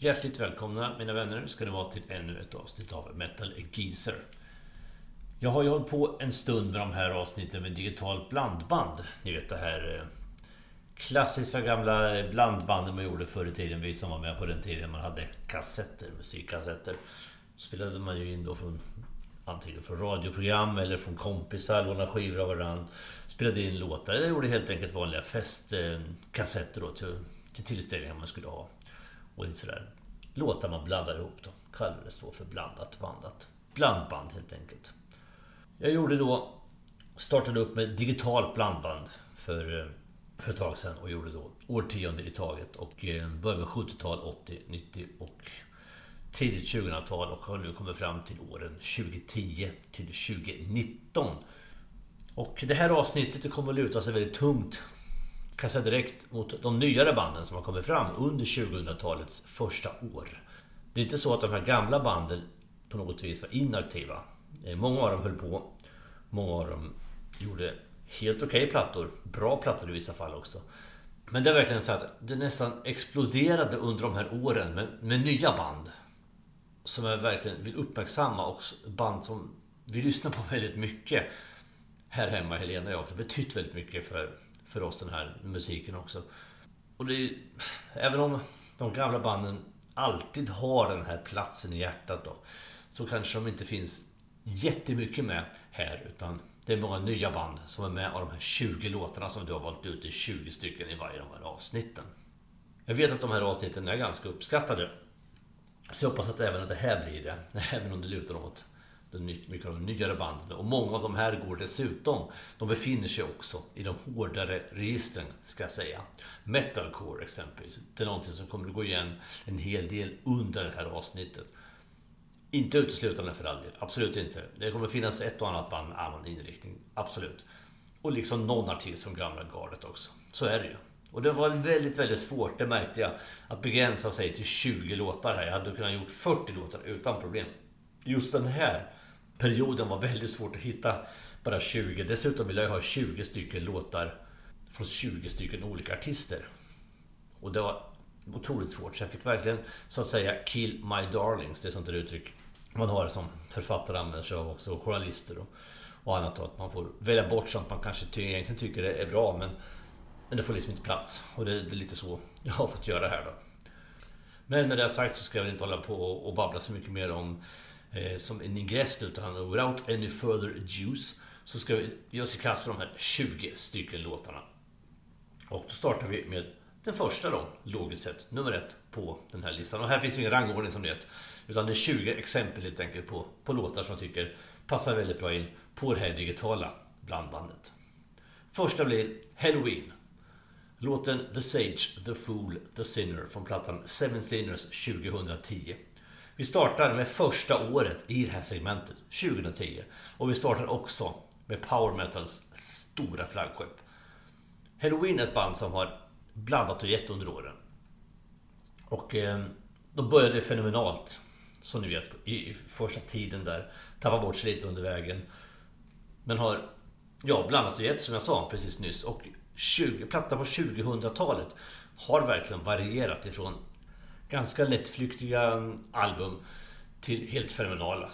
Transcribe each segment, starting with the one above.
Hjärtligt välkomna mina vänner ska ni vara till ännu ett avsnitt av Metal Geezer. Jag har ju hållit på en stund med de här avsnitten med digitalt blandband. Ni vet det här eh, klassiska gamla blandbanden man gjorde förr i tiden. Vi som var med på den tiden man hade kassetter, musikkassetter. Spelade man ju in då från antingen från radioprogram eller från kompisar, lånade skivor av varandra. Spelade in låtar. eller gjorde helt enkelt vanliga festkassetter eh, då till, till tillställningar man skulle ha. Och lite sådär. Låtar man blandar ihop då. Kallades då för blandat bandat. Blandband helt enkelt. Jag gjorde då... Startade upp med digitalt blandband för, eh, för ett tag sedan och gjorde då årtionde i taget. Och började med 70-tal, 80, 90 och tidigt 2000-tal och har nu kommit fram till åren 2010 till 2019. Och det här avsnittet kommer att luta sig väldigt tungt kan säga direkt mot de nyare banden som har kommit fram under 2000-talets första år. Det är inte så att de här gamla banden på något vis var inaktiva. Eh, många av dem höll på. Många av dem gjorde helt okej okay plattor. Bra plattor i vissa fall också. Men det är verkligen så att det nästan exploderade under de här åren med, med nya band. Som jag verkligen vill uppmärksamma och band som vi lyssnar på väldigt mycket här hemma, Helena och jag. Det har betytt väldigt mycket för, för oss den här musiken också. Och det är, även om de gamla banden alltid har den här platsen i hjärtat då. Så kanske de inte finns jättemycket med här. Utan det är många nya band som är med av de här 20 låtarna som du har valt ut. Det är 20 stycken i varje av de här avsnitten. Jag vet att de här avsnitten är ganska uppskattade. Så jag hoppas att även att det här blir det. Även om det lutar åt mycket av de nyare banden. Och många av de här går dessutom. De befinner sig också i de hårdare registren, ska jag säga. Metalcore exempelvis. Det är någonting som kommer att gå igen en hel del under det här avsnittet. Inte uteslutande för all del. Absolut inte. Det kommer finnas ett och annat band med annan inriktning. Absolut. Och liksom någon artist från gamla gardet också. Så är det ju. Och det var väldigt, väldigt svårt, det märkte jag, att begränsa sig till 20 låtar här. Jag hade kunnat gjort 40 låtar utan problem. Just den här perioden var väldigt svårt att hitta bara 20. Dessutom ville jag ha 20 stycken låtar från 20 stycken olika artister. Och det var otroligt svårt. Så jag fick verkligen så att säga kill my darlings. Det är sånt där uttryck man har som författare använder sig av också. Och journalister och, och annat. Då, att man får välja bort sånt man kanske ty egentligen tycker är bra. Men, men det får liksom inte plats. Och det, det är lite så jag har fått göra här då. Men med det sagt så ska jag väl inte hålla på och babbla så mycket mer om eh, som en ingress utan without any further juice så ska vi ge oss i kast med de här 20 stycken låtarna. Och då startar vi med den första då, logiskt sett, nummer ett på den här listan. Och här finns ingen rangordning som ni vet, Utan det är 20 exempel helt enkelt på, på låtar som jag tycker passar väldigt bra in på det här digitala blandbandet. Första blir Halloween. Låten The Sage, The Fool, The Sinner från plattan Seven Sinners 2010. Vi startar med första året i det här segmentet, 2010. Och vi startar också med power metals stora flaggskepp. Halloween är ett band som har blandat och gett under åren. Och eh, de började fenomenalt, som ni vet, i, i första tiden där. Tappade bort sig lite under vägen. Men har, ja, blandat och gett som jag sa precis nyss. Och 20, platta på 2000-talet har verkligen varierat ifrån ganska lättflyktiga um, album till helt fenomenala.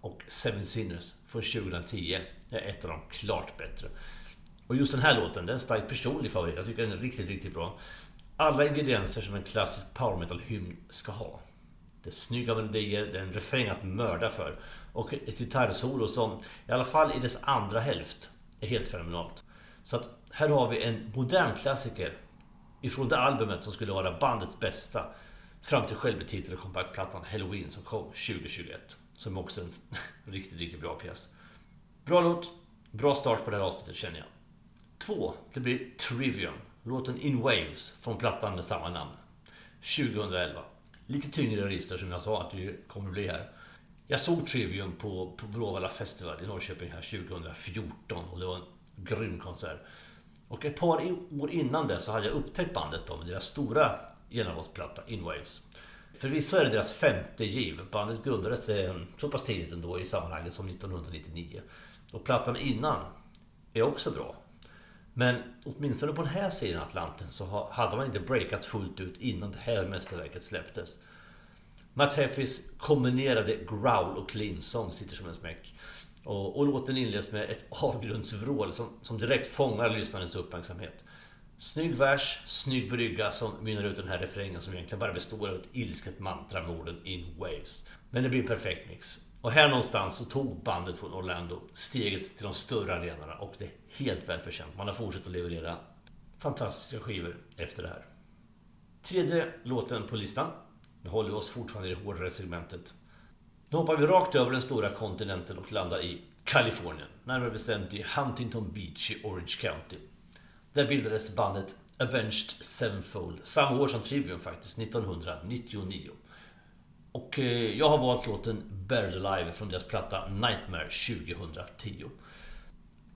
Och Seven Sinners från 2010 är ett av de klart bättre. Och just den här låten, det är en starkt personlig favorit. Jag tycker den är riktigt, riktigt bra. Alla ingredienser som en klassisk power metal-hymn ska ha. Det är snygga melodier, det är en refräng att mörda för. Och ett gitarrsolo som, i alla fall i dess andra hälft, är helt fenomenalt. Så att här har vi en modern klassiker ifrån det albumet som skulle vara bandets bästa. Fram till självbetitlade kompaktplattan Halloween som kom 2021. Som också är en riktigt, riktigt bra pjäs. Bra låt. Bra start på det här avsnittet känner jag. Två, det blir Trivium. Låten In Waves från plattan med samma namn. 2011. Lite tyngre register som jag sa att det kommer bli här. Jag såg Trivium på, på Bråvalla Festival i Norrköping här 2014 och det var en grym konsert. Och ett par år innan det så hade jag upptäckt bandet då med deras stora genombrottsplatta In Waves. Förvisso är det deras femte giv. Bandet grundades eh, så pass tidigt ändå i sammanhanget som 1999. Och plattan innan är också bra. Men åtminstone på den här sidan Atlanten så hade man inte breakat fullt ut innan det här mästerverket släpptes. Matt Heffys kombinerade growl och clean sång sitter som en smäck. Och, och låten inleds med ett avgrundsvrål som, som direkt fångar lyssnarens uppmärksamhet. Snygg vers, snygg brygga som mynnar ut den här refrängen som egentligen bara består av ett ilsket mantra med orden In Waves. Men det blir en perfekt mix. Och här någonstans så tog bandet från Orlando steget till de större arenorna och det är helt välförtjänt. Man har fortsatt att leverera fantastiska skivor efter det här. Tredje låten på listan. Nu håller vi oss fortfarande i det hårdare segmentet. Nu hoppar vi rakt över den stora kontinenten och landar i Kalifornien. Närmare bestämt i Huntington Beach i Orange County. Där bildades bandet Avenged Sevenfold, samma år som Trivium faktiskt, 1999. Och eh, jag har valt låten Buried Alive från deras platta Nightmare 2010.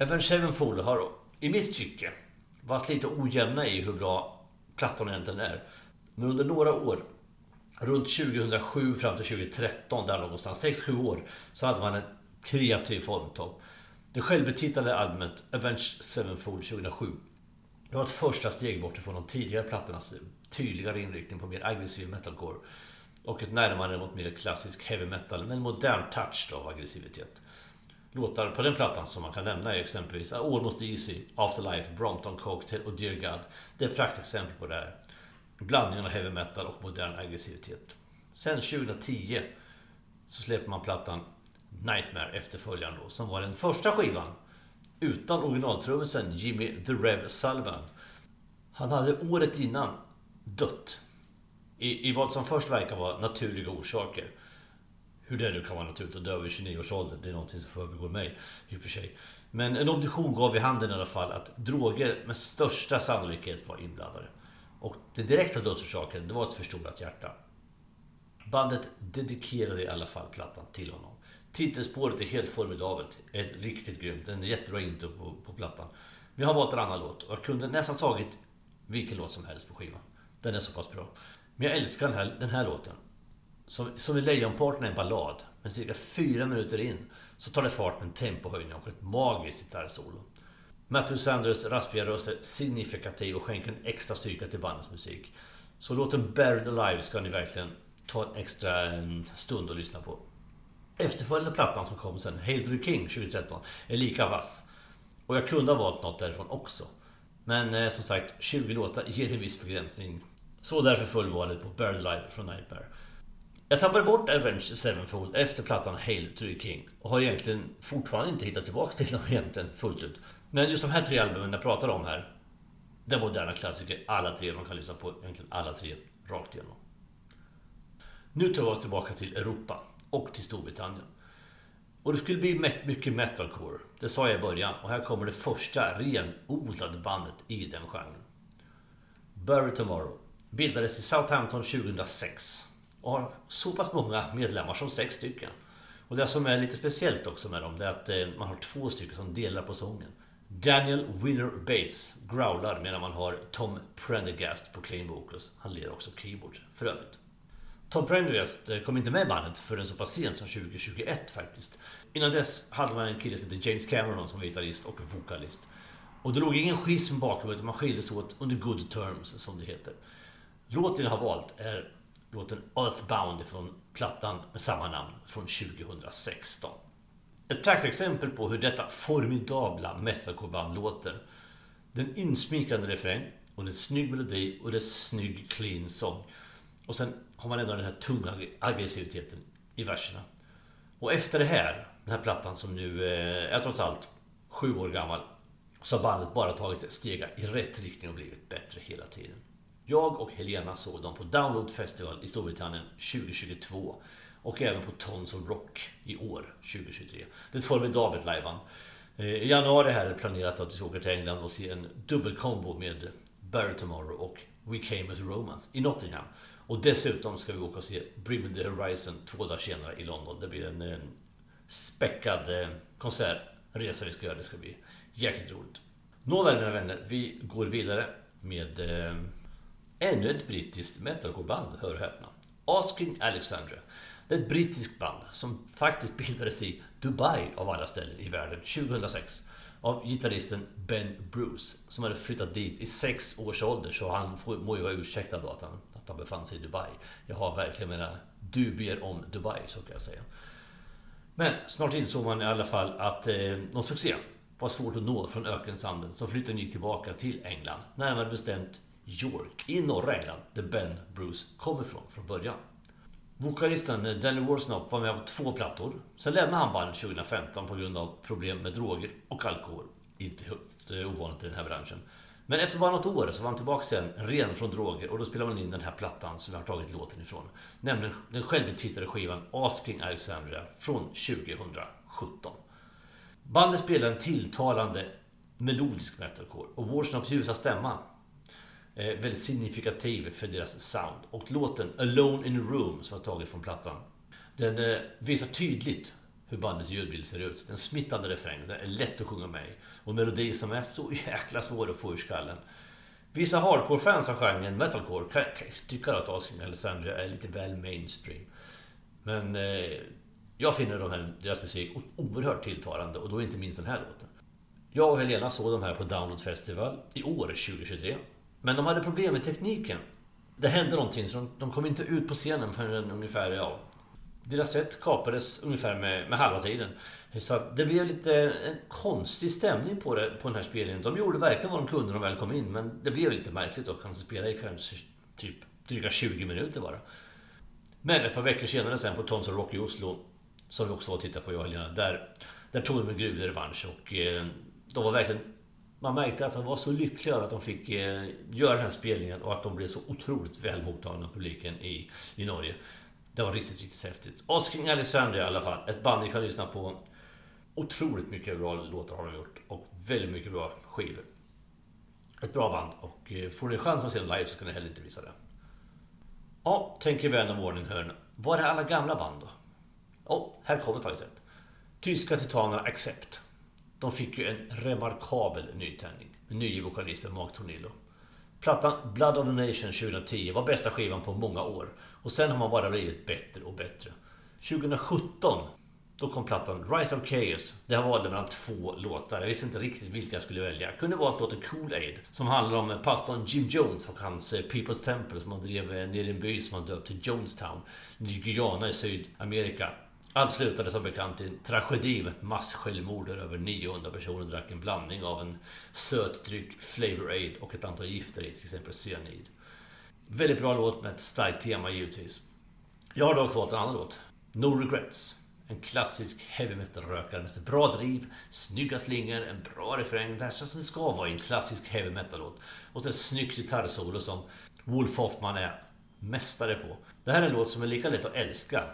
Avenged Sevenfold har i mitt tycke varit lite ojämna i hur bra plattan egentligen är. Men under några år, runt 2007 fram till 2013, där någonstans, 6-7 år, så hade man en kreativ formtopp. Det självbetitlade albumet Avenged Sevenfold 2007 det var ett första steg bort ifrån de tidigare plattornas tydligare inriktning på mer aggressiv metalcore. Och ett närmande mot mer klassisk heavy metal med en modern touch av aggressivitet. Låtar på den plattan som man kan nämna är exempelvis Almost Easy, Afterlife, Brompton Cocktail och Dear God. Det är praktexempel på det här. Blandningen av heavy metal och modern aggressivitet. Sen 2010 så släpper man plattan Nightmare efterföljaren då, som var den första skivan utan originaltrummisen Jimmy The Rev Sullivan. Han hade året innan dött. I, I vad som först verkar vara naturliga orsaker. Hur det nu kan vara naturligt att dö vid 29 års ålder, det är någonting som förbigår mig i och för sig. Men en obduktion gav i handen i alla fall att droger med största sannolikhet var inblandade. Och den direkta dödsorsaken, det var ett förstorat hjärta. Bandet dedikerade i alla fall plattan till honom. Titelspåret är helt formidabelt. Ett riktigt grymt. En jättebra intro på, på plattan. Men jag har valt en annan låt och jag kunde nästan tagit vilken låt som helst på skivan. Den är så pass bra. Men jag älskar den här, den här låten. Som, som i Lejonparten är en ballad. Men cirka fyra minuter in så tar det fart med en tempohöjning och ett magiskt gitarrsolo. Matthew Sanders raspiga röst är signifikativ och skänker en extra styrka till bandets musik. Så låten Buried Alive ska ni verkligen ta en extra eh, stund och lyssna på. Efterföljande plattan som kom sen, Hail to the King 2013, är lika vass. Och jag kunde ha valt något därifrån också. Men eh, som sagt, 20 låtar ger en viss begränsning. Så därför föll valet på Buried Alive från Nightmare. Jag tappade bort Avenged Sevenfold efter plattan Hail to the King och har egentligen fortfarande inte hittat tillbaka till dem egentligen fullt ut. Men just de här tre albumen jag pratar om här, det är moderna klassiker, alla tre. Man kan lyssna på egentligen alla tre rakt igenom. Nu tar vi oss tillbaka till Europa och till Storbritannien. Och det skulle bli mycket metalcore. Det sa jag i början. Och här kommer det första renodlade bandet i den genren. Bury Tomorrow bildades i Southampton 2006 och har så pass många medlemmar som sex stycken. Och det som är lite speciellt också med dem det är att eh, man har två stycken som delar på sången. Daniel Winner Bates growlar medan man har Tom Prendergast på clean vocals. Han lirar också keyboard för övrigt. Tom Prendergast eh, kom inte med i bandet förrän så pass sent som 2021 faktiskt. Innan dess hade man en kille som hette James Cameron som var gitarrist och vokalist. Och det låg ingen schism bakom utan man skildes åt under good terms som det heter. Låten jag har valt är låten Earthbound från plattan med samma namn från 2016. Ett praktexempel på hur detta formidabla metalcore-band låter. Den insmickrande refräng och en snygg melodi och en snygg clean sång. Och sen har man ändå den här tunga aggressiviteten i verserna. Och efter det här, den här plattan som nu eh, är trots allt sju år gammal, så har bandet bara tagit steg i rätt riktning och blivit bättre hela tiden. Jag och Helena såg dem på Download Festival i Storbritannien 2022 och även på Tons of Rock i år, 2023. Det är ett formidabelt lajban. Eh, I januari här är det planerat att vi ska åka till England och se en dubbelkombo med Barry Tomorrow och We Came As Romance i Nottingham. Och dessutom ska vi åka och se Brim the Horizon två dagar senare i London. Det blir en, en späckad eh, konsertresa vi ska göra. Det ska bli jäkligt roligt. Nåväl mina vänner, vi går vidare med eh, ännu ett brittiskt metalcoreband, hör och häpna. Asking Alexandra. Det är ett brittiskt band som faktiskt bildades i Dubai av alla ställen i världen 2006 av gitarristen Ben Bruce som hade flyttat dit i sex års ålder så han må ju vara ursäktad då att han han befann sig i Dubai. Jag har verkligen mina dubier om Dubai, så kan jag säga. Men snart insåg man i alla fall att eh, någon succé var svårt att nå från ökensanden så flytten gick tillbaka till England. Närmare bestämt York i norra England, där Ben Bruce kom ifrån från början. Vokalisten Danny Warsnop var med på två plattor. Sen lämnade han bandet 2015 på grund av problem med droger och alkohol. Inte helt ovanligt i den här branschen. Men efter bara något år så var han tillbaka sen, ren från droger. Och då spelade man in den här plattan som vi har tagit låten ifrån. Nämligen den självbetitlade skivan Asking Alexandria från 2017. Bandet spelar en tilltalande melodisk metalcore och Warsnops ljusa stämma är väldigt signifikativ för deras sound. Och låten Alone in a Room som jag tagit från plattan den eh, visar tydligt hur bandets ljudbild ser ut. Den smittande refräng, den är lätt att sjunga med i. Och melodi som är så jäkla svår att få ur skallen. Vissa hardcore-fans av genren metalcore kan, kan tycka att Asking Alessandria är lite väl mainstream. Men eh, jag finner de här, deras musik oerhört tilltalande och då inte minst den här låten. Jag och Helena såg de här på Download Festival i år, 2023. Men de hade problem med tekniken. Det hände någonting så de, de kom inte ut på scenen förrän ungefär, ja... Deras set kapades ungefär med, med halva tiden. Så det blev lite en konstig stämning på, det, på den här spelningen. De gjorde verkligen vad de kunde när de väl kom in, men det blev lite märkligt då. han spelade i kanske typ dryga 20 minuter bara. Men ett par veckor senare sen på Tons Rock i Oslo som vi också var och tittade på, jag och Helena. Där, där tog de en gruvlig revansch och eh, de var verkligen... Man märkte att de var så lyckliga över att de fick eh, göra den här spelningen och att de blev så otroligt väl mottagna av publiken i, i Norge. Det var riktigt, riktigt häftigt. Asking Alessandria i alla fall. Ett band ni kan lyssna på. Otroligt mycket bra låtar har de gjort och väldigt mycket bra skivor. Ett bra band och eh, får ni chans att se dem live så kan ni heller inte missa det. Ja, tänker vän av ordning hörn. Var är alla gamla band då? Ja, här kommer faktiskt ett. Tyska titanerna Accept. De fick ju en remarkabel nytändning. Med nye vokalisten Mark Tornillo. Plattan Blood of the Nation 2010 var bästa skivan på många år. Och sen har man bara blivit bättre och bättre. 2017 då kom plattan Rise of Chaos. Det har valde mellan två låtar. Jag visste inte riktigt vilka jag skulle välja. Jag kunde valt låten Cool Aid som handlar om eh, pastorn Jim Jones och hans eh, People's Temple som han drev eh, ner i en by som han döpt till Jonestown. I Guyana i Sydamerika. Allt slutade som bekant i en tragedi med ett massjälvmord där över 900 personer drack en blandning av en sötdryck, Flavor Aid och ett antal gifter i, till exempel cyanid. Väldigt bra låt med ett starkt tema givetvis. Jag har dock valt en annan låt. No Regrets. En klassisk heavy metal-rökare med bra driv, snygga slingor, en bra refräng. Det här som det ska vara i en klassisk heavy metal-låt. Och sen ett snyggt gitarrsolo som Wolf Hoffman är mästare på. Det här är en låt som är lika lätt att älska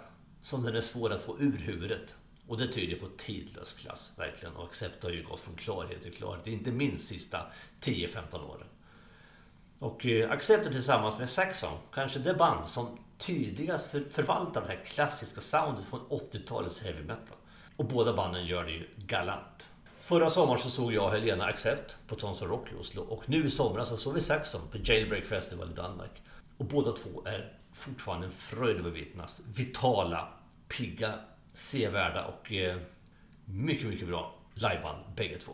som den är svår att få ur huvudet. Och det tyder på tidlös klass, verkligen. Och Accept har ju gått från klarhet till klarhet, inte minst sista 10-15 åren. Och eh, Accept tillsammans med Saxon, kanske det band som tydligast för, förvaltar det här klassiska soundet från 80-talets heavy metal. Och båda banden gör det ju galant. Förra sommaren så såg jag och Helena Accept på Tons Rock i Oslo och nu i somras så såg vi Saxon på Jailbreak Festival i Danmark. Och båda två är fortfarande en fröjd att bevittnas. Vitala, pigga, sevärda och eh, mycket, mycket bra liveband bägge två.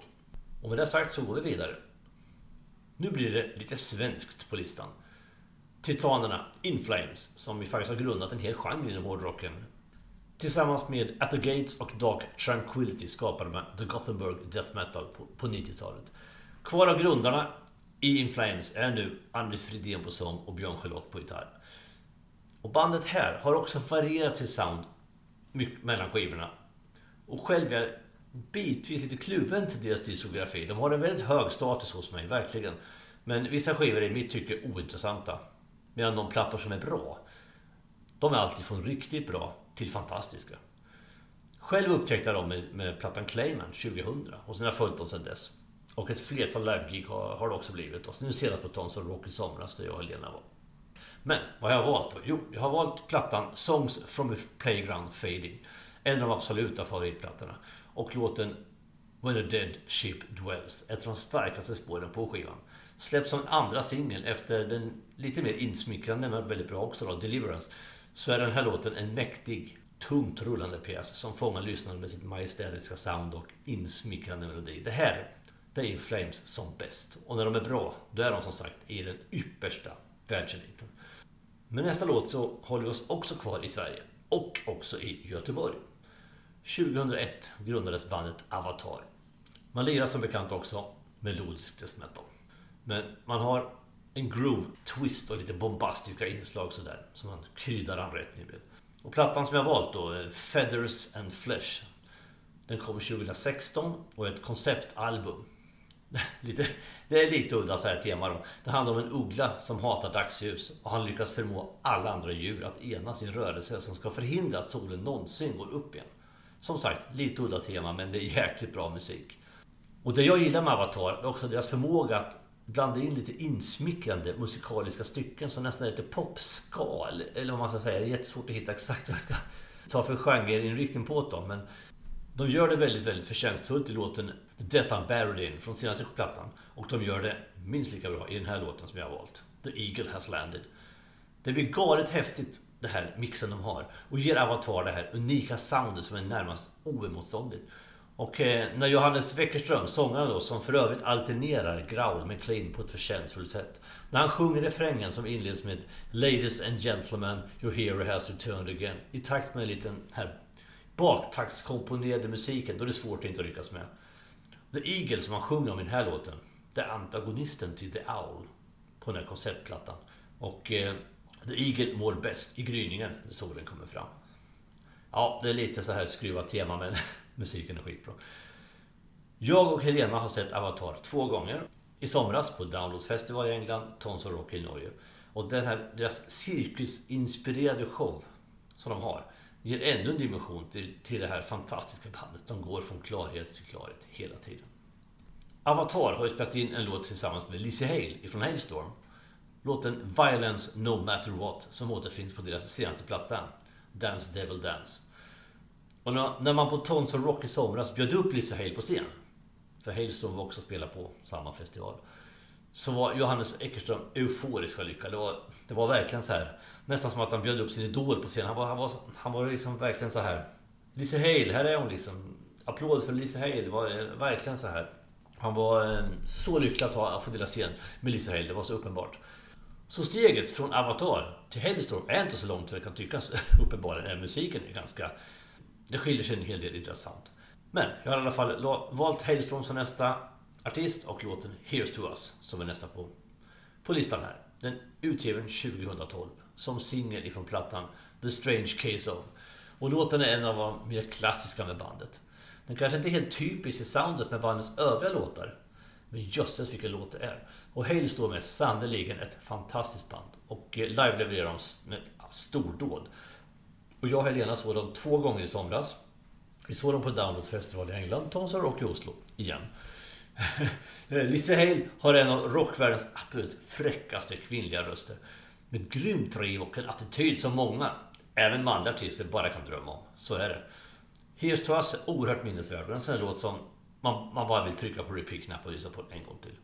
Och med det sagt så går vi vidare. Nu blir det lite svenskt på listan. Titanerna In Flames, som vi faktiskt har grundat en hel genre inom hårdrocken. Tillsammans med At the Gates och Dark Tranquility skapade man The Gothenburg Death Metal på, på 90-talet. Kvar av grundarna i In Flames är nu Andy Fridén på sång och Björn Charlotte på gitarr. Och bandet här har också varierat sitt sound mellan skivorna. Och själv är jag bitvis lite kluven till deras diskografi. De har en väldigt hög status hos mig, verkligen. Men vissa skivor är i mitt tycke ointressanta. Medan de plattor som är bra, de är alltid från riktigt bra till fantastiska. Själv upptäckte jag dem med, med plattan Clayman 2000 och sen har jag följt dem sedan dess. Och ett flertal livegig har, har det också blivit. Och nu senast på Tons och Rock i somras där jag och Helena var. Men vad har jag valt då? Jo, jag har valt plattan Songs from a Playground Fading. En av de absoluta favoritplattorna. Och låten When a Dead Ship Dwells. Ett av de starkaste spåren på skivan. Släpps som en andra singel efter den lite mer insmickrande men väldigt bra också då, Deliverance. Så är den här låten en mäktig, tungt rullande pjäs som fångar lyssnaren med sitt majestätiska sound och insmickrande melodi. Det här, det är In Flames som bäst. Och när de är bra, då är de som sagt i den yppersta världseliten. Med nästa låt så håller vi oss också kvar i Sverige. Och också i Göteborg. 2001 grundades bandet Avatar. Man lirar som bekant också melodisk death metal. Men man har en groove, twist och lite bombastiska inslag sådär. Som man kryddar anrättningen rätt med. Och plattan som jag valt då, eh, Feathers and Flesh. Den kom 2016 och är ett konceptalbum. lite, det är lite udda så här tema då. Det handlar om en uggla som hatar dagsljus och han lyckas förmå alla andra djur att enas i en rörelse som ska förhindra att solen någonsin går upp igen. Som sagt, lite udda tema men det är jäkligt bra musik. Och det jag gillar med Avatar är också deras förmåga att blanda in lite insmickrande musikaliska stycken som nästan är lite popskal. Eller vad man ska säga. Det är jättesvårt att hitta exakt vad jag ska ta för genreinriktning på dem. Men de gör det väldigt, väldigt förtjänstfullt i låten Death I'm Buried In från senaste plattan. Och de gör det minst lika bra i den här låten som jag har valt. The Eagle Has Landed. Det blir galet häftigt det här mixen de har och ger Avatar det här unika soundet som är närmast oemotståndligt. Och eh, när Johannes Weckerström, sångaren då, som för övrigt alternerar growl med clean på ett förtjänstfullt sätt. När han sjunger refrängen som inleds med Ladies and gentlemen, your hero has returned again. I takt med en liten här baktaktskomponerade musiken, då är det svårt att inte lyckas med. The Eagle som han sjunger om i den här låten, det är antagonisten till The Owl på den här konceptplattan. Och eh, The Eagle mår bäst i gryningen när solen kommer fram. Ja, det är lite så här skruvat tema men musiken är skitbra. Jag och Helena har sett Avatar två gånger. I somras på Downloads Festival i England, Tons of Rock i Norge. Och den här, deras cirkusinspirerade show som de har ger ännu en dimension till, till det här fantastiska bandet som går från klarhet till klarhet hela tiden. Avatar har ju spelat in en låt tillsammans med Lizzie Hale ifrån Hailstorm. Låten Violence No Matter What som återfinns på deras senaste platta Dance Devil Dance. Och när man på Tons of Rock i somras bjöd upp Lizzie Hale på scen för Hailstorm var också spela på samma festival. Så var Johannes Eckerström euforisk och lyckad. Det var, det var verkligen så här. Nästan som att han bjöd upp sin idol på scenen. Han var, han var, han var liksom verkligen så här. Lizzie Hale, här är hon liksom. Applåd för Lizzie Hale. Det var verkligen så här. Han var eh, så lycklig att, ha, att få dela scen med Lizzie Hale. Det var så uppenbart. Så steget från Avatar till Headstorm är inte så långt som det kan tyckas. Uppenbarligen eh, musiken är ganska... Det skiljer sig en hel del intressant. Men jag har i alla fall valt Hailstorm som nästa artist och låten Here's to Us som är nästa på, på listan här. Den utgiven 2012 som singel ifrån plattan The Strange Case of. Och låten är en av de mer klassiska med bandet. Den kanske inte är helt typisk i soundet med bandets övriga låtar. Men jösses vilken låt det är. Och Hailstorm är sannerligen ett fantastiskt band. Och eh, live levererar de med stordåd. Och jag och Helena såg dem två gånger i somras. Vi såg dem på Download Festival i England, Tons Rock i Oslo, igen. Lisse Hale har en av rockvärldens absolut fräckaste kvinnliga röster. Med grymt driv och en attityd som många, även manliga artister, bara kan drömma om. Så är det. Here's to Us är oerhört minnesvärd. En sån låt som man, man bara vill trycka på repeat-knappen och lyssna på en gång till.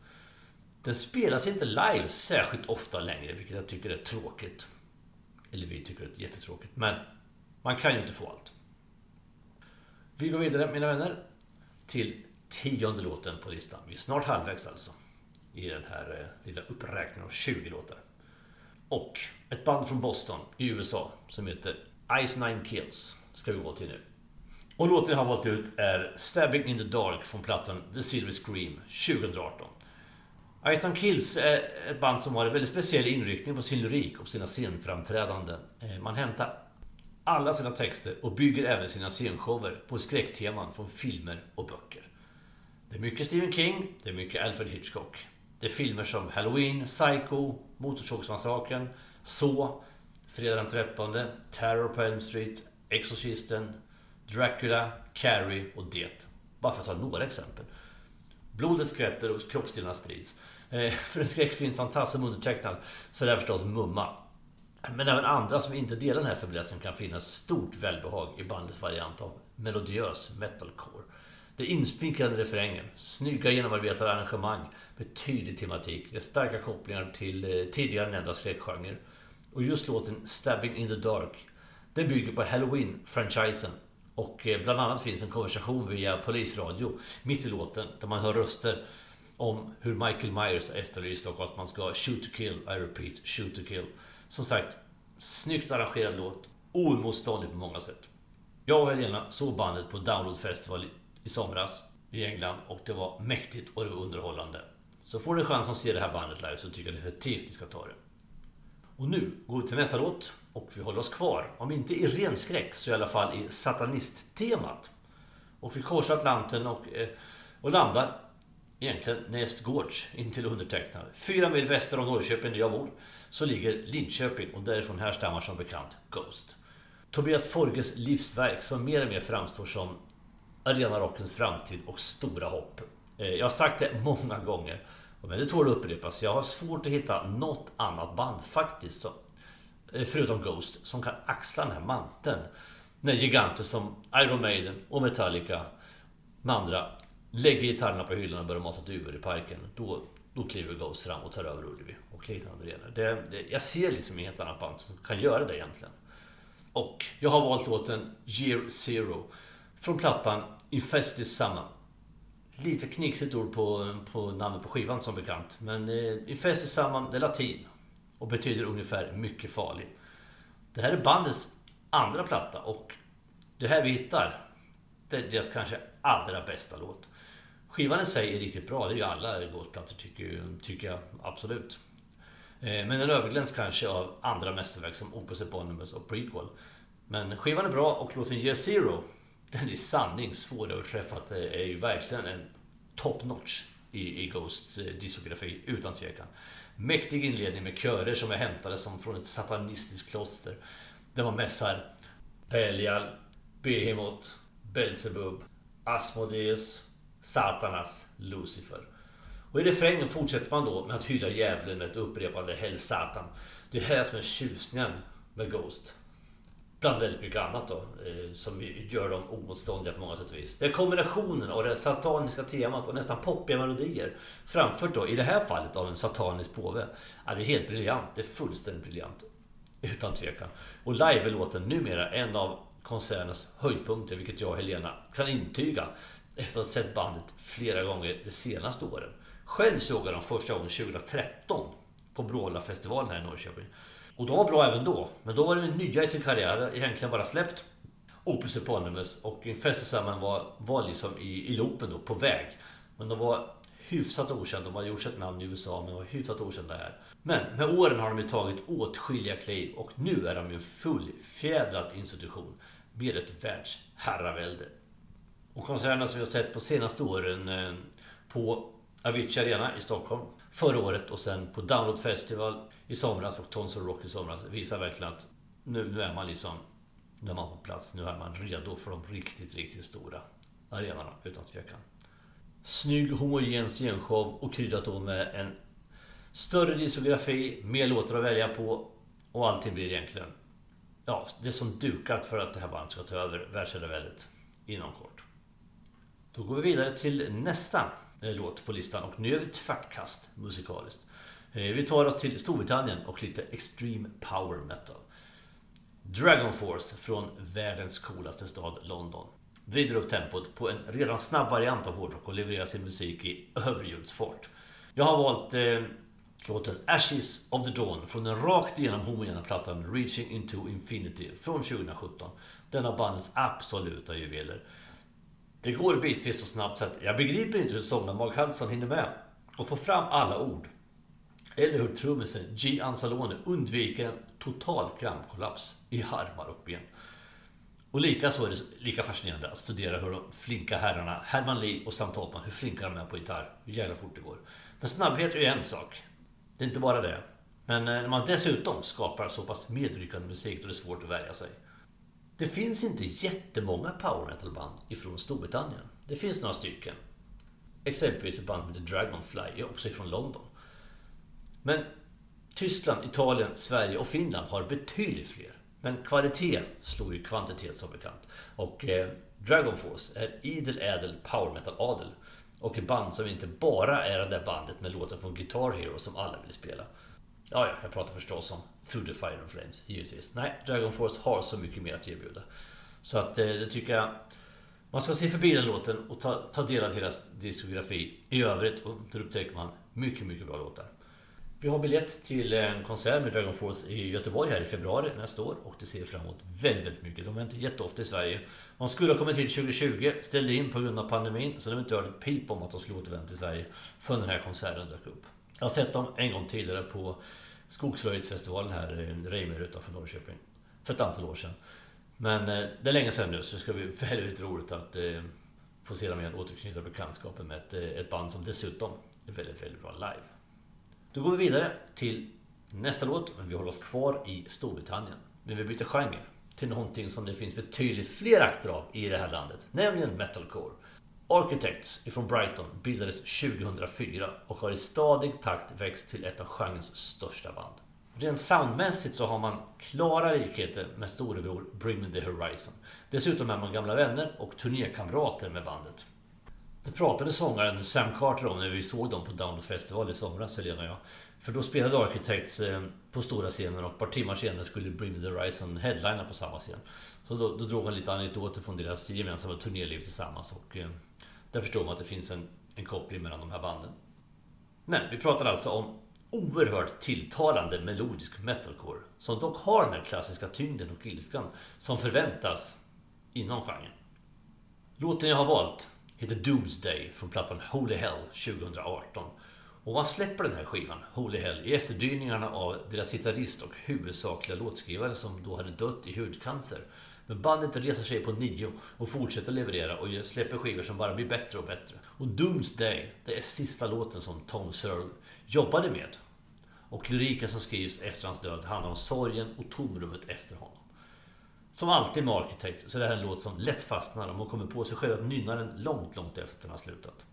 Den spelas inte live särskilt ofta längre, vilket jag tycker är tråkigt. Eller vi tycker det är jättetråkigt. Men man kan ju inte få allt. Vi går vidare, mina vänner, till tionde låten på listan. Vi är snart halvvägs alltså. I den här eh, lilla uppräkningen av 20 låtar. Och ett band från Boston i USA som heter Ice Nine Kills ska vi gå till nu. Och låten jag har valt ut är Stabbing in the Dark från plattan The Silver Scream 2018. Ice Nine Kills är ett band som har en väldigt speciell inriktning på sin lyrik och sina scenframträdanden. Eh, man hämtar alla sina texter och bygger även sina scenshower på skräckteman från filmer och böcker. Det är mycket Stephen King, det är mycket Alfred Hitchcock. Det är filmer som Halloween, Psycho, Motorsågsmassakern, Så, Fredag den 13, Terror på Elm Street, Exorcisten, Dracula, Carrie och Det. Bara för att ta några exempel. Blodet skvätter och kroppsdelarna sprids. Eh, för en skräckfilm fantast som undertecknad så är det förstås Mumma. Men även andra som inte delar den här fäblessen kan finna stort välbehag i bandets variant av melodiös metalcore. Det insminkade refrängen, snygga genomarbetade arrangemang med tydlig tematik, det starka kopplingar till eh, tidigare nämnda skräckgenre. Och just låten Stabbing in the Dark, den bygger på Halloween-franchisen. Och eh, bland annat finns en konversation via polisradio mitt i låten där man hör röster om hur Michael Myers efterlyst och att man ska shoot to kill, I repeat, shoot to kill. Som sagt, Snyggt arrangerad låt. Oemotståndlig på många sätt. Jag och Helena såg bandet på Download Festival i somras i England och det var mäktigt och det var underhållande. Så får du chansen att se det här bandet live så tycker jag definitivt ni ska ta det. Och nu går vi till nästa låt och vi håller oss kvar, om inte i ren skräck så i alla fall i satanisttemat. Och vi korsar Atlanten och, eh, och landar egentligen nästgårds intill undertecknad. Fyra mil väster om Norrköping där jag bor så ligger Linköping och därifrån härstammar som bekant Ghost. Tobias Forges livsverk som mer och mer framstår som arenarockens framtid och stora hopp. Eh, jag har sagt det många gånger, men det tål att upprepas. Jag har svårt att hitta något annat band faktiskt, eh, förutom Ghost, som kan axla den här manteln. När giganter som Iron Maiden och Metallica med andra lägger gitarrerna på hyllan och börjar mata duvor i parken. Då, då kliver Ghost fram och tar över Ullevi och liknande arenor. Det, det, jag ser liksom inget annat band som kan göra det egentligen. Och jag har valt låten Year Zero från plattan Infestis Summer. Lite knixigt ord på, på namnet på skivan som bekant. Men eh, Infestis Summer, det är latin. Och betyder ungefär mycket farlig. Det här är bandets andra platta och det här vi hittar, det är deras kanske allra bästa låt. Skivan i sig är riktigt bra, det är ju alla Ghost-plattor tycker, tycker jag absolut. Eh, men den överglänns kanske av andra mästerverk som Opus Eponymous och Prequel. Men skivan är bra och låten Year Zero, den är i sanning svåröverträffad. Det är ju verkligen en top notch i, i Ghosts eh, diskografi, utan tvekan. Mäktig inledning med körer som är hämtade som från ett satanistiskt kloster. Där man mässar Pelial, Behemoth, Belzebub, Asmodeus, Satanas, Lucifer. Och i refrängen fortsätter man då med att hylla djävulen med ett upprepande Hell Satan. Det är här som är tjusningen med Ghost. Bland väldigt mycket annat då, eh, som gör dem omotståndliga på många sätt och vis. Det är kombinationen av det sataniska temat och nästan poppiga melodier. Framfört då, i det här fallet, av en satanisk påve. Ja, det är helt briljant. Det är fullständigt briljant. Utan tvekan. Och live är låten numera en av koncernens höjdpunkter, vilket jag och Helena kan intyga efter att ha sett bandet flera gånger de senaste åren. Själv såg jag dem första gången 2013 på Brålafestivalen här i Norrköping. Och de var bra även då, men då var de nya i sin karriär, egentligen bara släppt Opus Eponymous och Infestisam var, var liksom i, i loopen då, på väg. Men de var hyfsat okända. De hade gjort sitt namn i USA men var hyfsat okända här. Men med åren har de ju tagit åtskilliga kliv och nu är de ju en fullfjädrad institution med ett världsherravälde. Och konserterna som vi har sett på senaste åren eh, på Avicii Arena i Stockholm förra året och sen på Download Festival i somras och Tons of Rock i somras visar verkligen att nu, nu är man liksom nu är man på plats. Nu är man redo för de riktigt, riktigt stora arenorna utan tvekan. Snygg homogen scenshow och kryddat då med en större diskografi, mer låtar att välja på och allting blir egentligen ja, det är som dukat för att det här bandet ska ta över världsherraväldet inom kort. Då går vi vidare till nästa eh, låt på listan och nu är vi tvärtkast musikaliskt. Eh, vi tar oss till Storbritannien och lite Extreme Power Metal. Dragon Force från världens coolaste stad London vrider upp tempot på en redan snabb variant av hårdrock och levererar sin musik i överljudsfart. Jag har valt eh, låten Ashes of the Dawn från den rakt igenom homogena plattan Reaching Into Infinity från 2017. Denna bandets absoluta juveler. Det går bitvis så snabbt så att jag begriper inte hur sångaren Mark Hudson hinner med och få fram alla ord. Eller hur trummisen G. Anzalone undviker en total krampkollaps i armar och ben. Och lika så är det lika fascinerande att studera hur de flinka herrarna Herman Lee och Sam Topman, hur flinka de är på gitarr. Hur jävla fort det går. Men snabbhet är ju en sak. Det är inte bara det. Men eh, när man dessutom skapar så pass medryckande musik då är det svårt att värja sig. Det finns inte jättemånga power metal-band ifrån Storbritannien. Det finns några stycken. Exempelvis ett band som heter Dragonfly, också ifrån London. Men Tyskland, Italien, Sverige och Finland har betydligt fler. Men kvalitet slår ju kvantitet som bekant. Och eh, Dragon Force är idel ädel power metal-adel. Och ett band som inte bara är det där bandet med låten från Guitar Hero som alla vill spela. Ja, ja, jag pratar förstås om Through the Fire and Flames, givetvis. Nej, Dragon Force har så mycket mer att erbjuda. Så att eh, det tycker jag... Man ska se förbi den låten och ta, ta del av deras diskografi. I övrigt, och där upptäcker man mycket, mycket bra låtar. Vi har biljett till en konsert med Dragon Force i Göteborg här i februari nästa år och det ser fram emot väldigt, väldigt mycket. De är inte jätteofta i Sverige. De skulle ha kommit hit 2020, ställde in på grund av pandemin, så de har inte hört ett pip om att de skulle återvända till Sverige förrän den här konserten dök upp. Jag har sett dem en gång tidigare på Skogsröjdsfestivalen här i Reimer utanför Norrköping. För ett antal år sedan. Men eh, det är länge sedan nu så det ska bli väldigt roligt att eh, få se dem igen återknyta bekantskapen med ett, eh, ett band som dessutom är väldigt, väldigt bra live. Då går vi vidare till nästa låt, men vi håller oss kvar i Storbritannien. Men vi byter genre till någonting som det finns betydligt fler akter av i det här landet, nämligen metalcore. Architects ifrån Brighton bildades 2004 och har i stadig takt växt till ett av genrens största band. Rent soundmässigt så har man klara likheter med storebror Bring Me The Horizon. Dessutom är man gamla vänner och turnékamrater med bandet. Det pratade sångaren Sam Carter om när vi såg dem på Download Festival i somras, Helena och jag. För då spelade Architects eh, på stora scenen och ett par timmar senare skulle Bring Me The Horizon headlina på samma scen. Så då, då drog han lite anekdoter från deras gemensamma turnéliv tillsammans och eh, där förstår man att det finns en, en koppling mellan de här banden. Men vi pratar alltså om oerhört tilltalande melodisk metalcore som dock har den här klassiska tyngden och ilskan som förväntas inom genren. Låten jag har valt heter Doomsday från plattan Holy Hell 2018. Och man släpper den här skivan, Holy Hell, i efterdyningarna av deras gitarrist och huvudsakliga låtskrivare som då hade dött i hudcancer. Men bandet reser sig på nio och fortsätter leverera och släpper skivor som bara blir bättre och bättre. Och Doomsday, det är sista låten som Tom Searle jobbade med. Och lyriken som skrivs efter hans död handlar om sorgen och tomrummet efter honom. Som alltid med Architects så är det här en låt som lätt fastnar och man kommer på sig själv att nynna den långt, långt efter att den har slutat.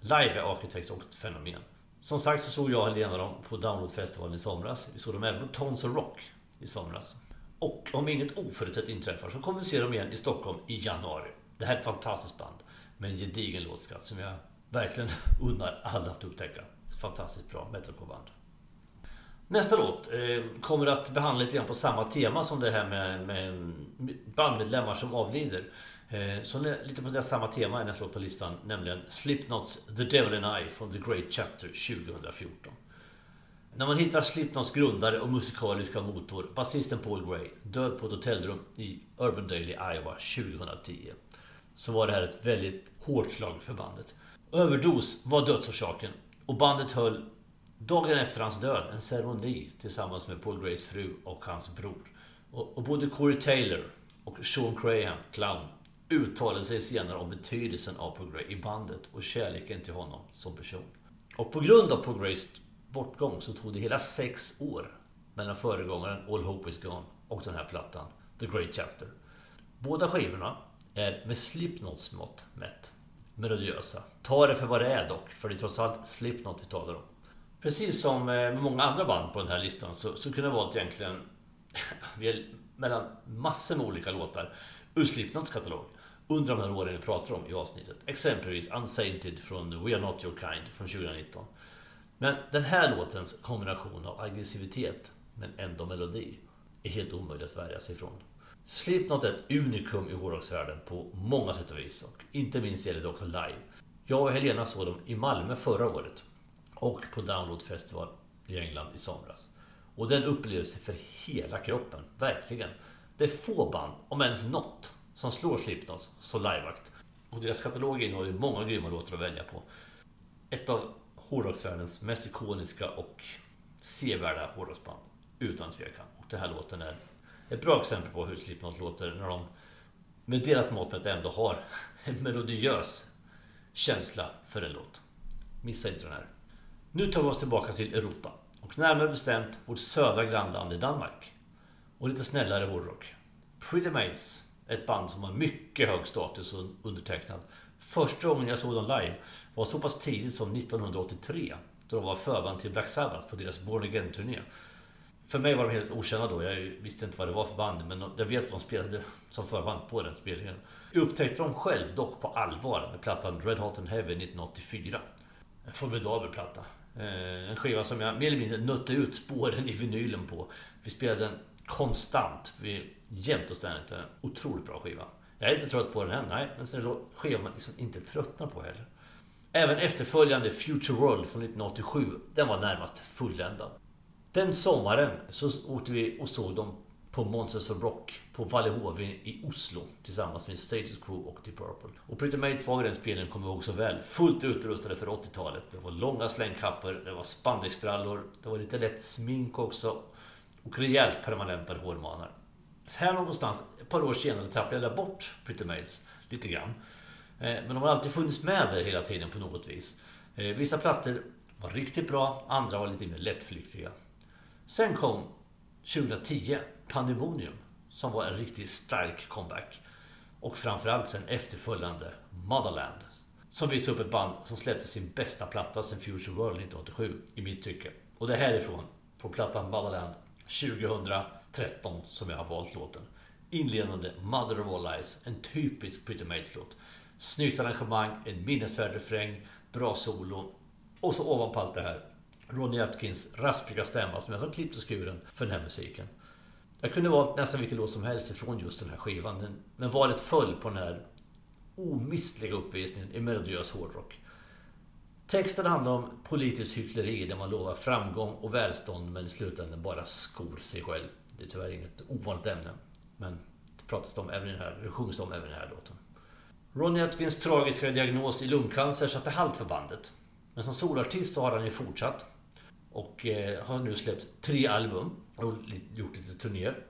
Live är Architects också ett fenomen. Som sagt så såg jag och Helena dem på Downloadfestivalen i somras. Vi såg dem även på Tons of Rock i somras. Och om inget oförutsett inträffar så kommer vi se dem igen i Stockholm i januari. Det här är ett fantastiskt band med en gedigen låtskatt som jag verkligen unnar alla att upptäcka. Ett fantastiskt bra metalcoreband. Nästa låt eh, kommer att behandla lite grann på samma tema som det här med, med bandmedlemmar som avlider. Eh, så lite på det samma tema är nästa låt på listan, nämligen Slipknots The Devil and I från The Great Chapter 2014. När man hittar Slipknots grundare och musikaliska motor, basisten Paul Gray, död på ett hotellrum i Urbandale i Iowa 2010. Så var det här ett väldigt hårt slag för bandet. Överdos var dödsorsaken och bandet höll Dagen efter hans död, en ceremoni tillsammans med Paul Grays fru och hans bror. Och, och både Corey Taylor och Sean Graham, clown, uttalade sig senare om betydelsen av Paul Gray i bandet och kärleken till honom som person. Och på grund av Paul Grays bortgång så tog det hela sex år mellan föregångaren All Hope Is Gone och den här plattan, The Great Chapter. Båda skivorna är med Slipknots mått mätt melodiösa. Ta det för vad det är dock, för det är trots allt Slipknot vi talar om. Precis som eh, med många andra band på den här listan så, så kunde jag valt egentligen mellan massor med olika låtar ur Slipknots katalog under de här åren vi pratar om i avsnittet. Exempelvis Unsainted från We Are Not Your Kind från 2019. Men den här låtens kombination av aggressivitet men ändå melodi är helt omöjlig att värja sig ifrån. Slipknot är ett unikum i hårdrocksvärlden på många sätt och vis och inte minst gäller det också live. Jag och Helena såg dem i Malmö förra året och på Download Festival i England i somras. Och den upplevelse för hela kroppen, verkligen. Det är få band, om ens något, som slår Slipknot så liveakt. Och deras katalog innehåller många grymma låtar att välja på. Ett av hårdrocksvärldens mest ikoniska och sevärda hårdrocksband. Utan tvekan. Och den här låten är ett bra exempel på hur Slipknot låter när de med deras mått mätt ändå har en melodiös känsla för en låt. Missa inte den här. Nu tar vi oss tillbaka till Europa. Och närmare bestämt vårt södra grannland i Danmark. Och lite snällare hårdrock. Pretty Mates, ett band som har mycket hög status och undertecknad. Första gången jag såg dem live var så pass tidigt som 1983. Då de var förband till Black Sabbath på deras Born Again-turné. För mig var de helt okända då. Jag visste inte vad det var för band. Men jag vet att de spelade som förband på den spelningen. Jag upptäckte dem själv dock på allvar med plattan Red Hot and Heavy 1984. En formidabel platta. Eh, en skiva som jag mer eller mindre nötte ut spåren i vinylen på. Vi spelade den konstant, vi, jämt och ständigt. En otroligt bra skiva. Jag är inte trött på den än, nej. Men sen är det skiva man liksom inte tröttnar på heller. Även efterföljande Future World från 1987, den var närmast fulländad. Den sommaren så åkte vi och såg dem på Monsters of Rock på Vallehoven i Oslo tillsammans med Status Quo och Deep Purple. Och Pretty Mates var vid den spelningen, kommer jag ihåg så väl, fullt utrustade för 80-talet. Det var långa slängkappor, det var spandexbrallor, det var lite lätt smink också och rejält permanentade hårmanar. Så här någonstans, ett par år senare, tappade jag bort Pretty Mates lite grann. Eh, men de har alltid funnits med där hela tiden på något vis. Eh, vissa plattor var riktigt bra, andra var lite mer lättflyktiga. Sen kom 2010 Pandemonium som var en riktigt stark comeback. Och framförallt sen efterföljande Motherland som visar upp ett band som släppte sin bästa platta sen Future World 1987 i mitt tycke. Och det är härifrån, från plattan Motherland 2013 som jag har valt låten. Inledande Mother of All Lies, en typisk Peter Mates-låt. Snyggt arrangemang, en minnesvärd refräng, bra solo. Och så ovanpå allt det här, Ronnie Atkins raspiga stämma som är som klippt och skuren för den här musiken. Jag kunde valt nästan vilken låt som helst ifrån just den här skivan. Men, men valet föll på den här omistliga uppvisningen i melodiös hårdrock. Texten handlar om politiskt hyckleri där man lovar framgång och välstånd men i slutändan bara skor sig själv. Det är tyvärr inget ovanligt ämne. Men det pratas om även i den här, det sjungs om även i den här låten. Ronny Atkins tragiska diagnos i lungcancer satte halt för bandet. Men som solartist har han ju fortsatt. Och eh, har nu släppt tre album och gjort lite turnéer.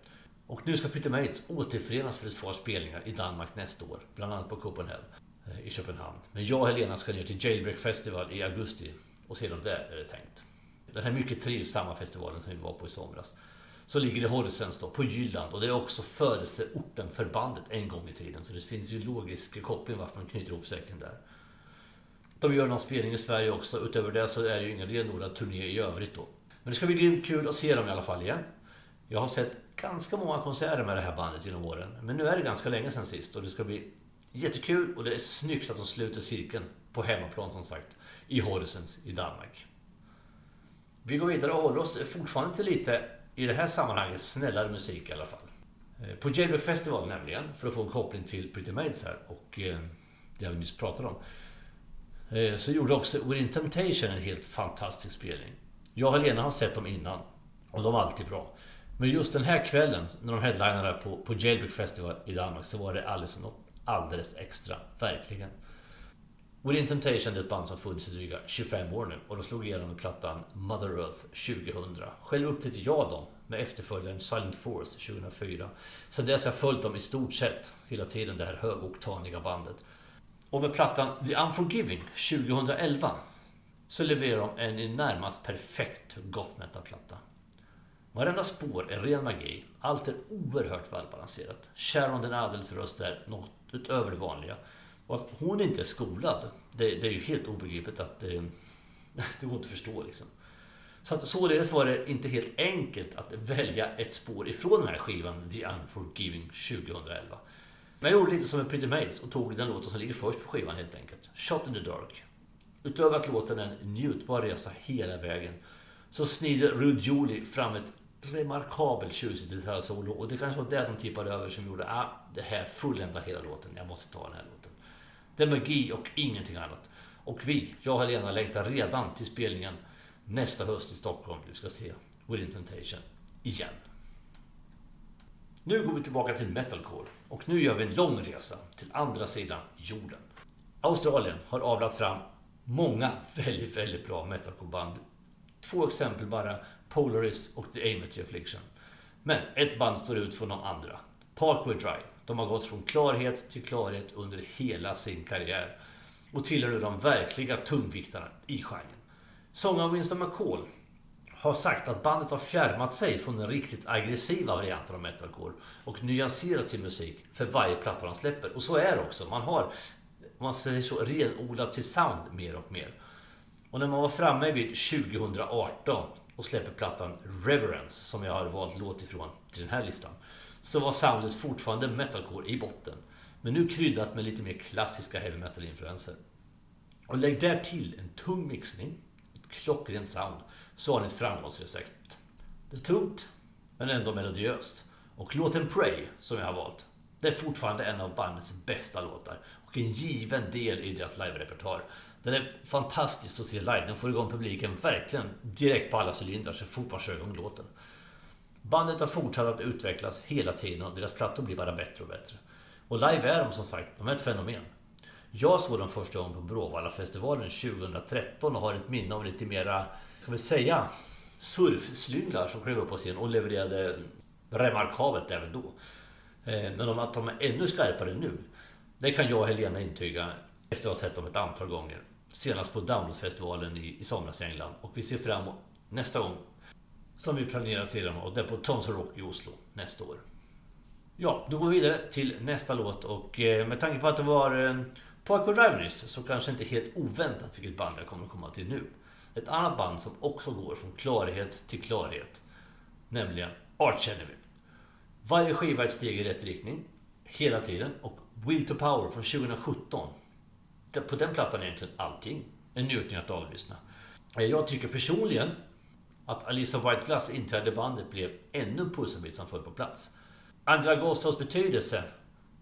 Och nu ska Peter Mates återförenas för ett par spelningar i Danmark nästa år. Bland annat på Copenhagen eh, i Köpenhamn. Men jag och Helena ska ner till Jailbreak Festival i augusti och se dem där är det tänkt. Den här mycket trivsamma festivalen som vi var på i somras. Så ligger det Horsens då, på Jylland och det är också födelseorten för bandet en gång i tiden. Så det finns ju logisk koppling varför man knyter ihop säcken där. De gör någon spelning i Sverige också. Utöver det så är det ju ingen renodlad turné i övrigt då. Men det ska bli grymt kul att se dem i alla fall igen. Jag har sett ganska många konserter med det här bandet genom åren. Men nu är det ganska länge sedan sist och det ska bli jättekul och det är snyggt att de sluter cirkeln på hemmaplan som sagt. I Horsens i Danmark. Vi går vidare och håller oss fortfarande till lite, i det här sammanhanget, snällare musik i alla fall. Eh, på Jailbreak Festival nämligen, för att få en koppling till Pretty Maids här och eh, det vi nyss pratade om. Eh, så gjorde också Within Temptation en helt fantastisk spelning. Jag och Helena har sett dem innan. Och de var alltid bra. Men just den här kvällen, när de headlinade på, på Jailbreak Festival i Danmark, så var det alldeles något alldeles extra. Verkligen. Within Temptation är ett band som funnits i dryga 25 år nu och de slog igenom med plattan Mother Earth 2000. Själv upptäckte jag dem med efterföljaren Silent Force 2004. Sedan dess har jag följt dem i stort sett hela tiden, det här högoktaniga bandet. Och med plattan The Unforgiving 2011 så levererar de en i närmast perfekt goth metal-platta. Varenda spår är ren magi. Allt är oerhört välbalanserat. Sharon den Adels röst är något utöver det vanliga. Och att hon inte är skolad, det, det är ju helt obegripligt att det, det går inte att förstå liksom. Så att således var det inte helt enkelt att välja ett spår ifrån den här skivan, The Unforgiving 2011. Men jag gjorde lite som en Pretty Maids och tog den låten som ligger först på skivan helt enkelt. Shot in the Dark. Utöver att låten är en njutbar resa hela vägen så snider Rude Julie fram ett remarkabelt tjusigt gitarrsolo och det kanske var det som tippade över som gjorde att ah, det här fulländar hela låten. Jag måste ta den här låten. Det är magi och ingenting annat. Och vi, jag och Helena, längtar redan till spelningen nästa höst i Stockholm. Du ska se Within Temptation igen. Nu går vi tillbaka till metalcore och nu gör vi en lång resa till andra sidan jorden. Australien har avlat fram många väldigt, väldigt bra metalcoreband. Två exempel bara, Polaris och The Amity Affliction. Men ett band står ut från de andra. Parkway Drive. De har gått från klarhet till klarhet under hela sin karriär och tillhör nu de verkliga tungviktarna i genren. Sångaren Winston McCall har sagt att bandet har fjärmat sig från den riktigt aggressiva varianten av metalcore och nyanserat sin musik för varje platta de släpper. Och så är det också. Man har, man säger så, renodlat till sound mer och mer. Och när man var framme vid 2018 och släpper plattan Reverence, som jag har valt låt ifrån till den här listan, så var soundet fortfarande metalcore i botten. Men nu kryddat med lite mer klassiska heavy metal-influenser. Och lägg där till en tung mixning, ett klockrent sound, så har ni ett framgångsrecept. Det är tungt, men ändå melodiöst. Och låten Pray, som jag har valt, det är fortfarande en av bandets bästa låtar och en given del i deras live-repertoar. Den är fantastisk att se live. Den får igång publiken verkligen direkt på alla cylindrar. Så fort man kör igång låten. Bandet har fortsatt att utvecklas hela tiden och deras plattor blir bara bättre och bättre. Och live är de som sagt, de är ett fenomen. Jag såg dem första gången på Bråvallafestivalen 2013 och har ett minne av lite mera, ska vi säga, surfslynglar som klev upp på scen och levererade remarkabelt även då. Eh, men om att de är ännu skarpare nu, det kan jag och Helena intyga efter att ha sett dem ett antal gånger. Senast på Downloadsfestivalen i, i somras i England. Och vi ser fram emot nästa gång som vi planerar sedan, och det är på Tonsor Rock i Oslo nästa år. Ja, då går vi vidare till nästa låt och eh, med tanke på att det var eh, Parkway Drive nyss så kanske inte helt oväntat vilket band jag kommer att komma till nu. Ett annat band som också går från klarhet till klarhet. Nämligen Arch Enemy. Varje skiva är ett steg i rätt riktning. Hela tiden. Och Will to Power från 2017. På den plattan är egentligen allting en njutning att avlyssna. Eh, jag tycker personligen att Alisa Whiteglass inträde i bandet blev ännu en pusselbit som föll på plats. Andra Gossows betydelse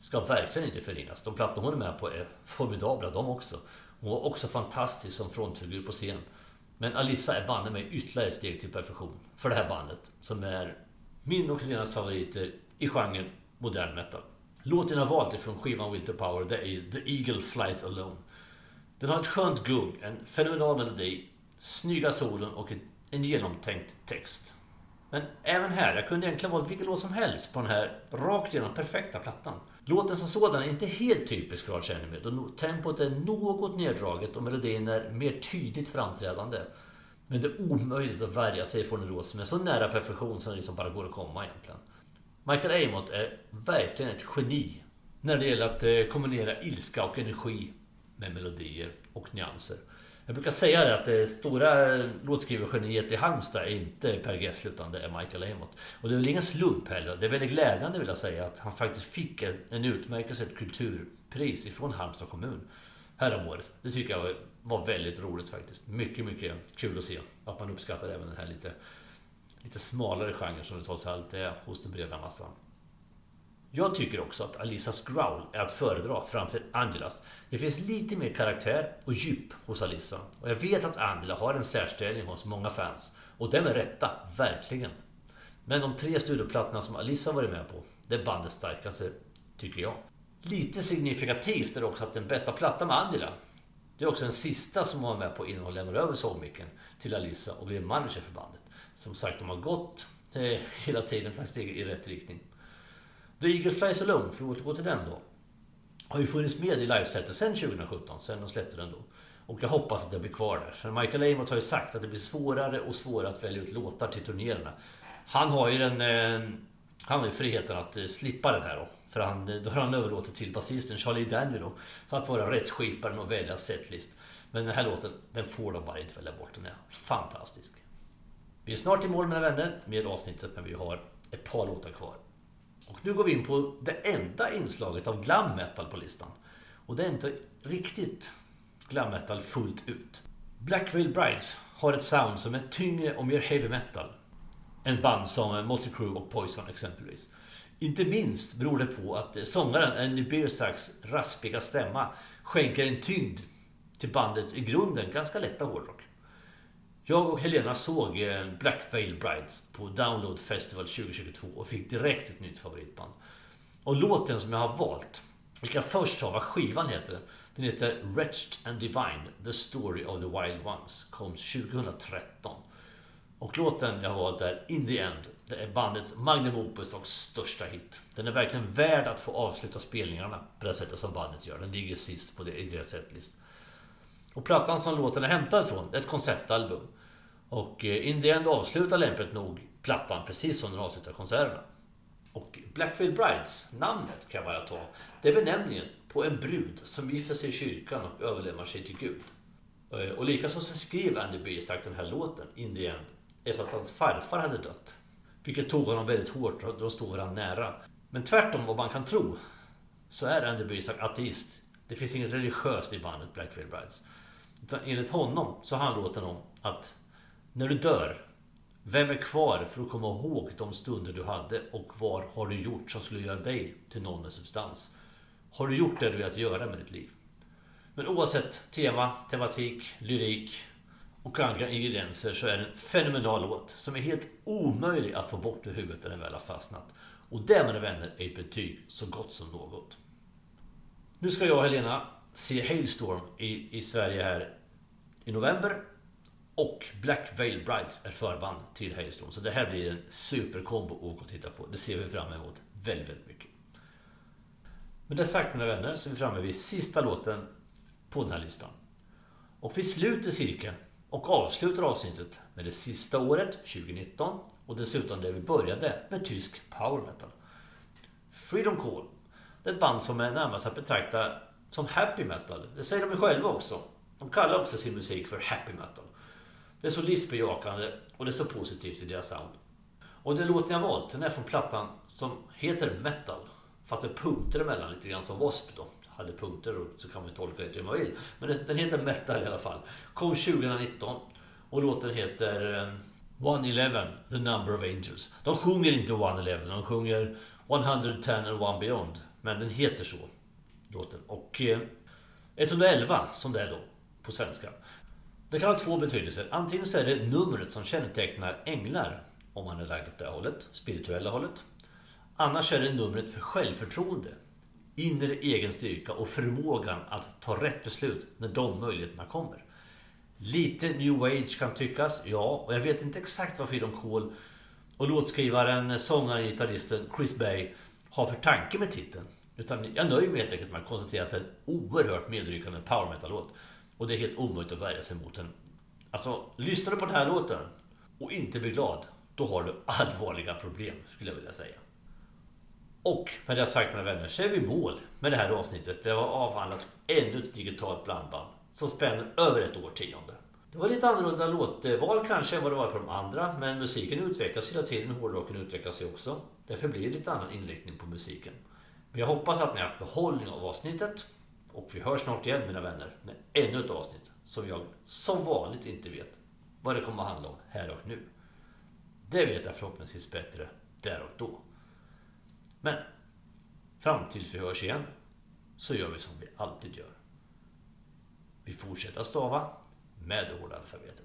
ska verkligen inte förringas. De plattor hon är med på är formidabla de också. Hon var också fantastisk som frontfigur på scen. Men Alissa är bandet med ytterligare ett steg till perfektion för det här bandet. Som är min och Helenas favoriter i genren modern metal. Låten jag valt ifrån skivan Winter Power det är e- The Eagle Flies Alone. Den har ett skönt gung, en fenomenal melodi, snygga solon och en genomtänkt text. Men även här, jag kunde egentligen valt vilken låt som helst på den här rakt igenom perfekta plattan. Låten som sådan är inte helt typisk för Arch Enemy då tempot är något neddraget och melodin är mer tydligt framträdande. Men det är omöjligt att värja sig från en låt som är så nära perfektion som det liksom bara går att komma egentligen. Michael Amott är verkligen ett geni när det gäller att eh, kombinera ilska och energi med melodier och nyanser. Jag brukar säga det att det stora eh, låtskrivargeniet i Halmstad är inte Per Gessle utan det är Michael Amott. Och det är väl ingen slump heller. Det är väldigt glädjande vill jag säga att han faktiskt fick en utmärkelse, ett kulturpris ifrån Halmstad kommun häromåret. Det tycker jag var väldigt roligt faktiskt. Mycket, mycket kul att se. Att man uppskattar även den här lite, lite smalare genre som det trots allt är hos den breda massan. Jag tycker också att Alisas growl är att föredra framför Angelas. Det finns lite mer karaktär och djup hos Alisa. Och jag vet att Angela har en särställning hos många fans. Och det med rätta, verkligen. Men de tre studioplattorna som Alisa varit med på, det är bandets starkaste, tycker jag. Lite signifikativt är det också att den bästa plattan med Angela, det är också den sista som hon var med på innan hon lämnade över sångmicken till Alisa och blev manager för bandet. Som sagt, de har gått hela tiden tagit steg i rätt riktning. The Eagle Flies Alone, för att återgå till den då, har ju funnits med i livesetet sedan 2017, sen de släppte den då. Och jag hoppas att det blir kvar där. För Michael Amott har ju sagt att det blir svårare och svårare att välja ut låtar till turnéerna. Han har ju den... Eh, han har ju friheten att eh, slippa den här då. För han, då har han överlåtit till basisten Charlie Danny då. Så att vara rättsskiparen och välja setlist. Men den här låten, den får de bara inte välja bort. Den är fantastisk. Vi är snart i mål mina vänner med avsnittet men vi har ett par låtar kvar. Och nu går vi in på det enda inslaget av glam metal på listan. Och det är inte riktigt glam metal fullt ut. Black Brides har ett sound som är tyngre och mer heavy metal än band som Motley Crue och Poison exempelvis. Inte minst beror det på att sångaren Andy Beersacks raspiga stämma skänker en tyngd till bandets i grunden ganska lätta hårdrock. Jag och Helena såg eh, Black Veil Brides på Download Festival 2022 och fick direkt ett nytt favoritband. Och låten som jag har valt, vilka jag först ta vad skivan heter. Den heter Wretched and Divine, The Story of the Wild Ones. Kom 2013. Och låten jag har valt är In the End. Det är bandets magnum opus och största hit. Den är verkligen värd att få avsluta spelningarna på det sättet som bandet gör. Den ligger sist på det, i deras setlist. Och plattan som låten är hämtad från är ett konceptalbum. Och eh, In the End avslutar lämpligt nog plattan precis som den avslutar konserterna. Och Blackfield Brides, namnet kan jag bara ta, det är benämningen på en brud som gifter sig i kyrkan och överlämnar sig till Gud. Eh, och likaså så skrev Andy B. sagt den här låten, In the End, efter att hans farfar hade dött. Vilket tog honom väldigt hårt då stod han nära. Men tvärtom vad man kan tro så är Andy B. ateist. Det finns inget religiöst i bandet Blackfield Brides. Utan enligt honom så handlar låten om att när du dör, vem är kvar för att komma ihåg de stunder du hade och vad har du gjort som skulle göra dig till någon med substans? Har du gjort det du velat göra med ditt liv? Men oavsett tema, tematik, lyrik och andra ingredienser så är det en fenomenal låt som är helt omöjlig att få bort ur huvudet när den väl har fastnat. Och det, mina vänner, är ett betyg så gott som något. Nu ska jag och Helena se Hailstorm i, i Sverige här i november. Och Black Veil Brides är förband till Hailstorm. Så det här blir en superkombo att åka och titta på. Det ser vi fram emot väldigt, väldigt mycket. Med det sagt mina vänner så är vi framme vid sista låten på den här listan. Och vi sluter cirkeln och avslutar avsnittet med det sista året, 2019. Och dessutom det vi började med tysk power metal. Freedom Call. Det är ett band som är närmast att betrakta som happy metal. Det säger de ju själva också. De kallar också sin musik för happy metal. Det är så listbejakande och det är så positivt i deras sound. Och den låten jag valt, den är från plattan som heter Metal. Fast med punkter emellan, lite grann som W.A.S.P. då. Hade punkter och så kan man tolka det hur man vill. Men den heter Metal i alla fall. Kom 2019. Och låten heter eh, 111, The Number of Angels. De sjunger inte 111, de sjunger 110 and One Beyond. Men den heter så, låten. Och eh, 111, som det är då på svenska. Det kan ha två betydelser. Antingen så är det numret som kännetecknar änglar, om man är lagd åt det hållet, spirituella hållet. Annars är det numret för självförtroende, inre egen styrka och förmågan att ta rätt beslut när de möjligheterna kommer. Lite new age kan tyckas, ja, och jag vet inte exakt vad Freedom Call och låtskrivaren, sångaren, gitarristen Chris Bay har för tanke med titeln. Utan jag nöjer mig helt enkelt med att konstatera att det är en oerhört medryckande power metal-låt. Och det är helt omöjligt att värja sig mot den. Alltså, lyssnar du på den här låten och inte blir glad, då har du allvarliga problem, skulle jag vilja säga. Och med det sagt mina vänner, så är vi i mål med det här avsnittet. Det har avhandlat ännu ett digitalt blandband som spänner över ett årtionde. Det var lite annorlunda låtval kanske än vad det var på de andra, men musiken utvecklas hela tiden. Hårdrocken utvecklas ju också. Därför blir det lite annan inriktning på musiken. Men jag hoppas att ni har haft behållning av avsnittet. Och vi hörs snart igen mina vänner med ännu ett avsnitt som jag som vanligt inte vet vad det kommer att handla om här och nu. Det vet jag förhoppningsvis bättre där och då. Men fram tills vi hörs igen så gör vi som vi alltid gör. Vi fortsätter stava med det hårda alfabetet.